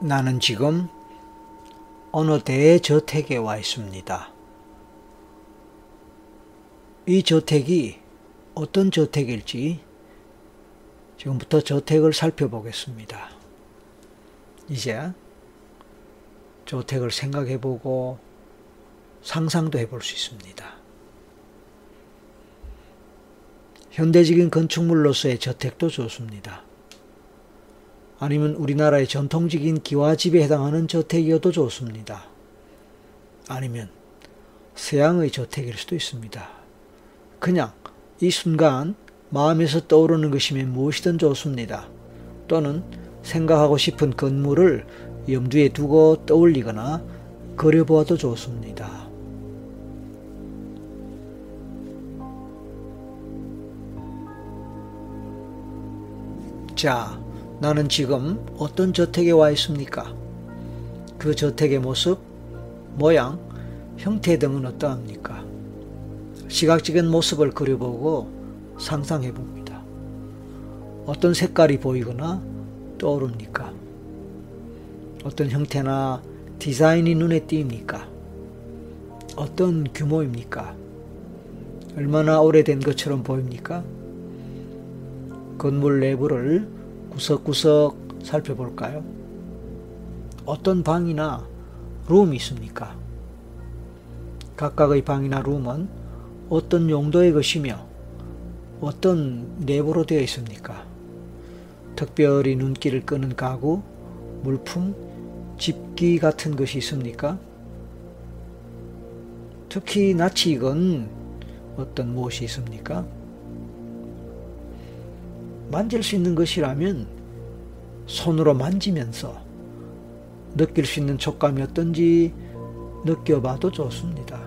나는 지금 어느 대저택에 와 있습니다. 이 저택이 어떤 저택일지 지금부터 저택을 살펴보겠습니다. 이제 저택을 생각해보고 상상도 해볼 수 있습니다. 현대적인 건축물로서의 저택도 좋습니다. 아니면 우리나라의 전통적인 기와집에 해당하는 저택이어도 좋습니다. 아니면 서양의 저택일 수도 있습니다. 그냥 이 순간 마음에서 떠오르는 것이면 무엇이든 좋습니다. 또는 생각하고 싶은 건물을 염두에 두고 떠올리거나 그려보아도 좋습니다. 자, 나는 지금 어떤 저택에 와 있습니까? 그 저택의 모습, 모양, 형태 등은 어떠합니까? 시각적인 모습을 그려보고 상상해 봅니다. 어떤 색깔이 보이거나 떠오릅니까? 어떤 형태나 디자인이 눈에 띄입니까? 어떤 규모입니까? 얼마나 오래된 것처럼 보입니까? 건물 내부를 구석구석 살펴볼까요? 어떤 방이나 룸이 있습니까? 각각의 방이나 룸은 어떤 용도의 것이며 어떤 내부로 되어 있습니까? 특별히 눈길을 끄는 가구, 물품, 집기 같은 것이 있습니까? 특히 낯이 익은 어떤 무엇이 있습니까? 만질 수 있는 것이라면 손으로 만지면서 느낄 수 있는 촉감이 어떤지 느껴봐도 좋습니다.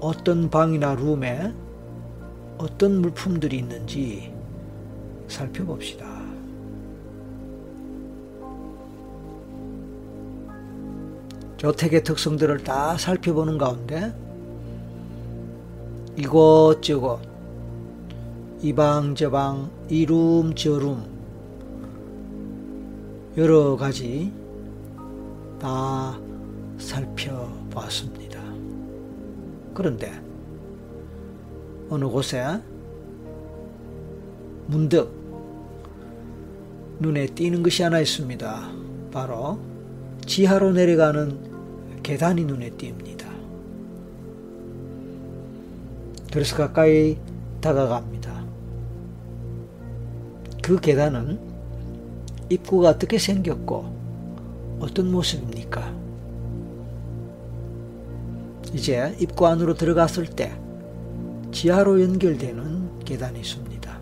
어떤 방이나 룸에 어떤 물품들이 있는지 살펴봅시다. 저택의 특성들을 다 살펴보는 가운데 이곳저곳 이방저방 이룸저룸 여러 가지 다 살펴봤습니다. 그런데 어느 곳에 문득 눈에 띄는 것이 하나 있습니다. 바로 지하로 내려가는 계단이 눈에 띕니다. 그래서 가까이 다가갑니다. 그 계단은 입구가 어떻게 생겼고 어떤 모습입니까? 이제 입구 안으로 들어갔을 때 지하로 연결되는 계단이 있습니다.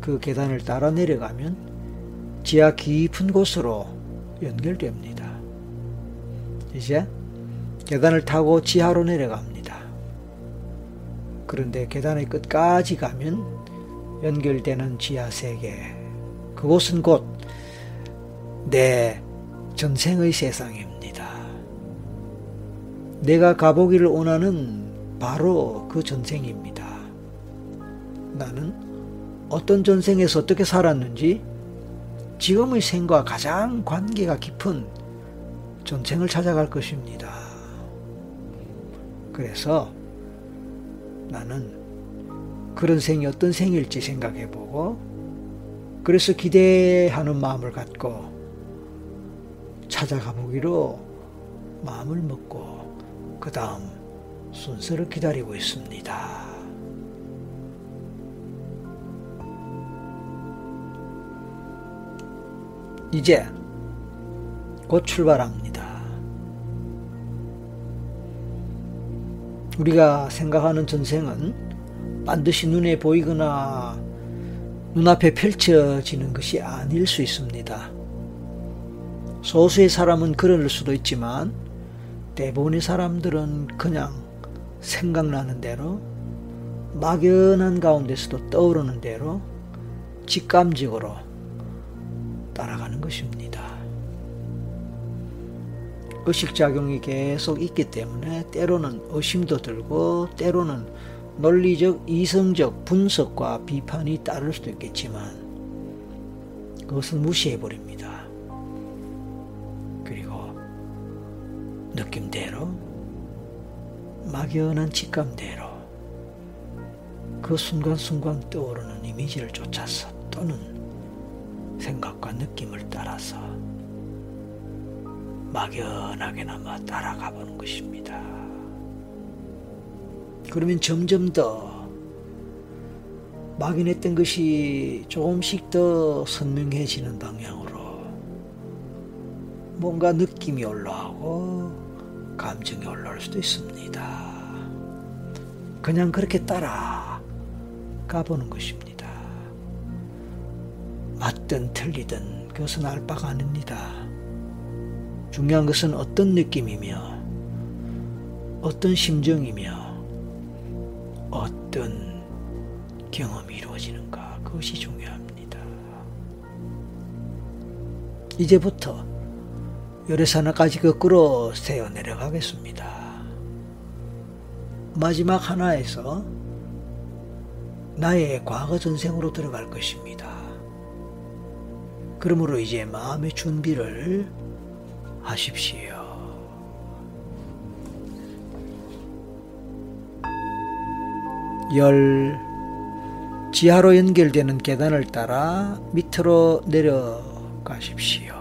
그 계단을 따라 내려가면 지하 깊은 곳으로 연결됩니다. 이제 계단을 타고 지하로 내려갑니다. 그런데 계단의 끝까지 가면 연결되는 지하 세계. 그곳은 곧 내 전생의 세상입니다. 내가 가보기를 원하는 바로 그 전생입니다. 나는 어떤 전생에서 어떻게 살았는지 지금의 생과 가장 관계가 깊은 전생을 찾아갈 것입니다. 그래서 나는 그런 생이 어떤 생일지 생각해 보고 그래서 기대하는 마음을 갖고 찾아가 보기로 마음을 먹고 그 다음 순서를 기다리고 있습니다. 이제 곧 출발합니다. 우리가 생각하는 전생은 반드시 눈에 보이거나 눈앞에 펼쳐지는 것이 아닐 수 있습니다. 소수의 사람은 그럴 수도 있지만 대부분의 사람들은 그냥 생각나는 대로 막연한 가운데서도 떠오르는 대로 직감적으로 따라가는 것입니다. 의식작용이 계속 있기 때문에 때로는 의심도 들고 때로는 논리적, 이성적 분석과 비판이 따를 수도 있겠지만 그것은 무시해 버립니다. 그리고 느낌대로 막연한 직감대로 그 순간순간 떠오르는 이미지를 쫓아서 또는 생각과 느낌을 따라서 막연하게나마 따라가 보는 것입니다. 그러면 점점 더 막연했던 것이 조금씩 더 선명해지는 방향으로 뭔가 느낌이 올라오고 감정이 올라올 수도 있습니다. 그냥 그렇게 따라 가보는 것입니다. 맞든 틀리든 그것은 알 바가 아닙니다. 중요한 것은 어떤 느낌이며 어떤 심정이며 어떤 경험이 이루어지는가 그것이 중요합니다. 이제부터 열애산하까지 거꾸로 세어 내려가겠습니다. 마지막 하나에서 나의 과거 전생으로 들어갈 것입니다. 그러므로 이제 마음의 준비를 하십시오. 열 지하로 연결되는 계단을 따라 밑으로 내려가십시오.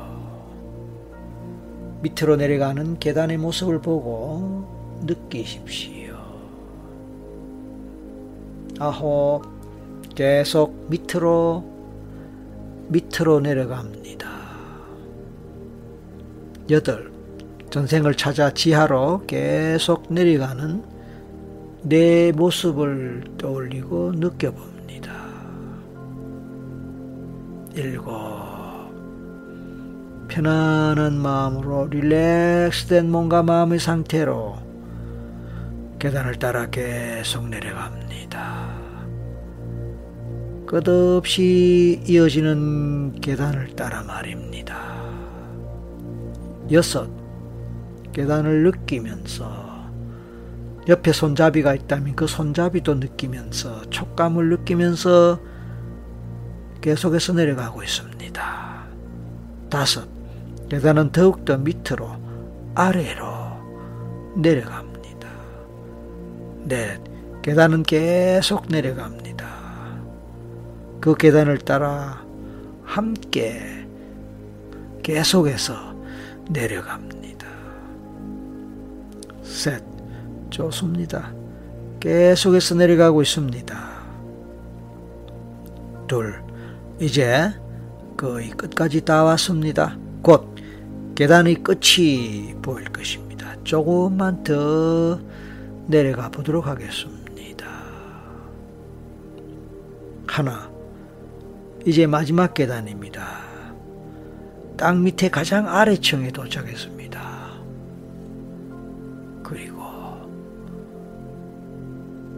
밑으로 내려가는 계단의 모습을 보고 느끼십시오. 아홉 계속 밑으로 밑으로 내려갑니다. 여덟 전생을 찾아 지하로 계속 내려가는 내 모습을 떠올리고 느껴봅니다. 일곱 편안한 마음으로 릴렉스된 몸과 마음의 상태로 계단을 따라 계속 내려갑니다. 끝없이 이어지는 계단을 따라 말입니다. 여섯, 계단을 느끼면서 옆에 손잡이가 있다면 그 손잡이도 느끼면서 촉감을 느끼면서 계속해서 내려가고 있습니다. 다섯, 계단은 더욱더 밑으로 아래로 내려갑니다. 넷, 계단은 계속 내려갑니다. 그 계단을 따라 함께 계속해서 내려갑니다. 셋, 좋습니다. 계속해서 내려가고 있습니다. 둘, 이제 거의 끝까지 다 왔습니다. 곧 계단의 끝이 보일 것입니다. 조금만 더 내려가 보도록 하겠습니다. 하나, 이제 마지막 계단입니다. 땅 밑에 가장 아래층에 도착했습니다.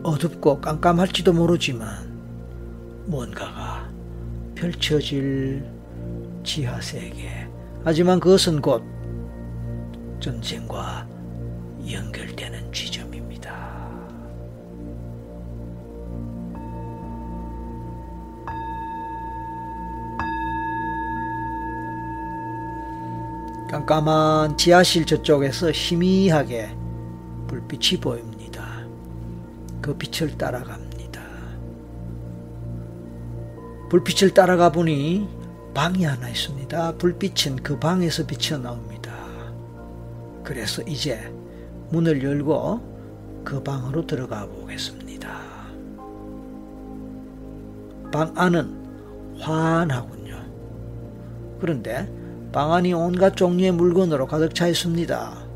어둡고 깜깜할지도 모르지만 뭔가가 펼쳐질 지하 세계. 하지만 그것은 곧 전쟁과 연결되는 지점입니다. 깜깜한 지하실 저쪽에서 희미하게 불빛이 보입니다. 그 빛을 따라갑니다. 불빛을 따라가 보니 방이 하나 있습니다. 불빛은 그 방에서 비쳐 나옵니다. 그래서 이제 문을 열고 그 방으로 들어가 보겠습니다. 방 안은 환하군요. 그런데 방 안이 온갖 종류의 물건으로 가득 차 있습니다.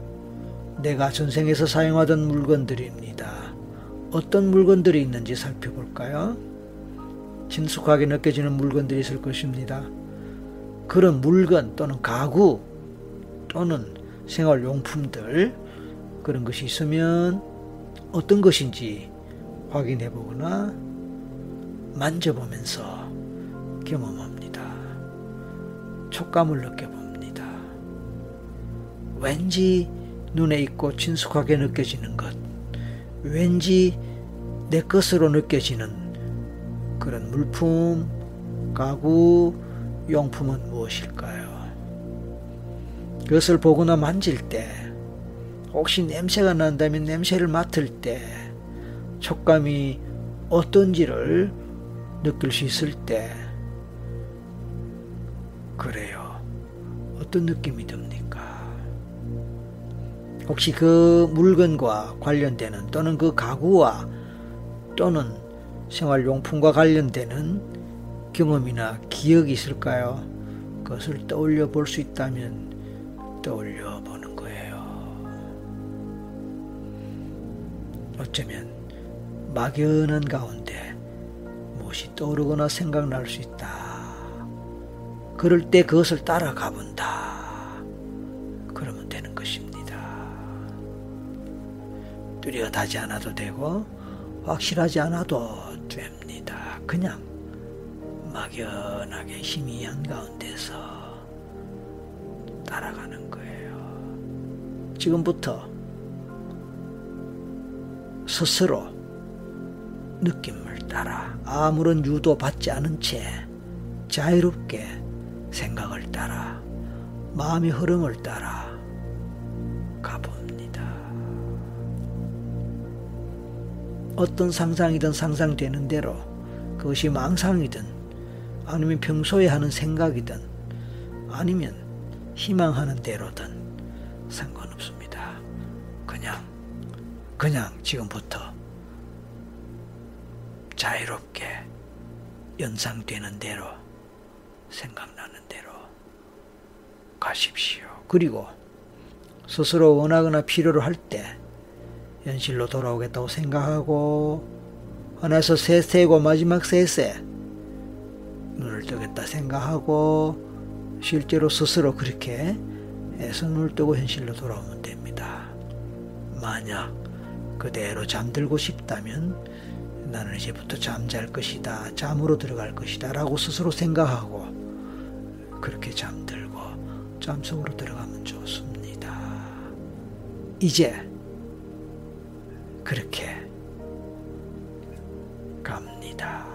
내가 전생에서 사용하던 물건들입니다. 어떤 물건들이 있는지 살펴볼까요? 친숙하게 느껴지는 물건들이 있을 것입니다. 그런 물건 또는 가구 또는 생활용품들 그런 것이 있으면 어떤 것인지 확인해 보거나 만져보면서 경험합니다. 촉감을 느껴봅니다. 왠지 눈에 있고 친숙하게 느껴지는 것, 왠지 내 것으로 느껴지는 그런 물품, 가구, 용품은 무엇일까요? 그것을 보거나 만질 때, 혹시 냄새가 난다면 냄새를 맡을 때, 촉감이 어떤지를 느낄 수 있을 때, 그래요. 어떤 느낌이 듭니까? 혹시 그 물건과 관련되는 또는 그 가구와 또는 생활용품과 관련되는 경험이나 기억이 있을까요? 그것을 떠올려 볼 수 있다면 떠올려 보는 거예요. 어쩌면 막연한 가운데 무엇이 떠오르거나 생각날 수 있다. 그럴 때 그것을 따라가 본다. 뚜렷하지 않아도 되고 확실하지 않아도 됩니다. 그냥 막연하게 희미한 가운데서 따라가는 거예요. 지금부터 스스로 느낌을 따라 아무런 유도 받지 않은 채 자유롭게 생각을 따라 마음의 흐름을 따라 어떤 상상이든 상상되는 대로 그것이 망상이든 아니면 평소에 하는 생각이든 아니면 희망하는 대로든 상관없습니다. 그냥 그냥 지금부터 자유롭게 연상되는 대로 생각나는 대로 가십시오. 그리고 스스로 원하거나 필요로 할 때 현실로 돌아오겠다고 생각하고 하나에서 셋세고 마지막 셋에 눈을 뜨겠다 생각하고 실제로 스스로 그렇게 해서 눈을 뜨고 현실로 돌아오면 됩니다. 만약 그대로 잠들고 싶다면 나는 이제부터 잠잘 것이다. 잠으로 들어갈 것이다. 라고 스스로 생각하고 그렇게 잠들고 잠속으로 들어가면 좋습니다. 이제 그렇게 갑니다.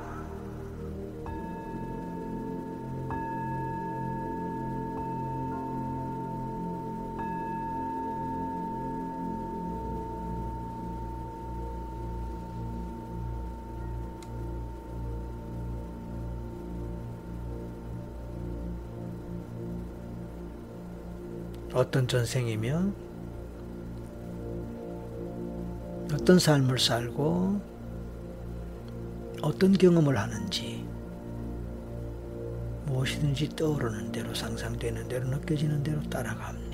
어떤 전생이며 어떤 삶을 살고 어떤 경험을 하는지 무엇이든지 떠오르는 대로 상상되는 대로 느껴지는 대로 따라갑니다.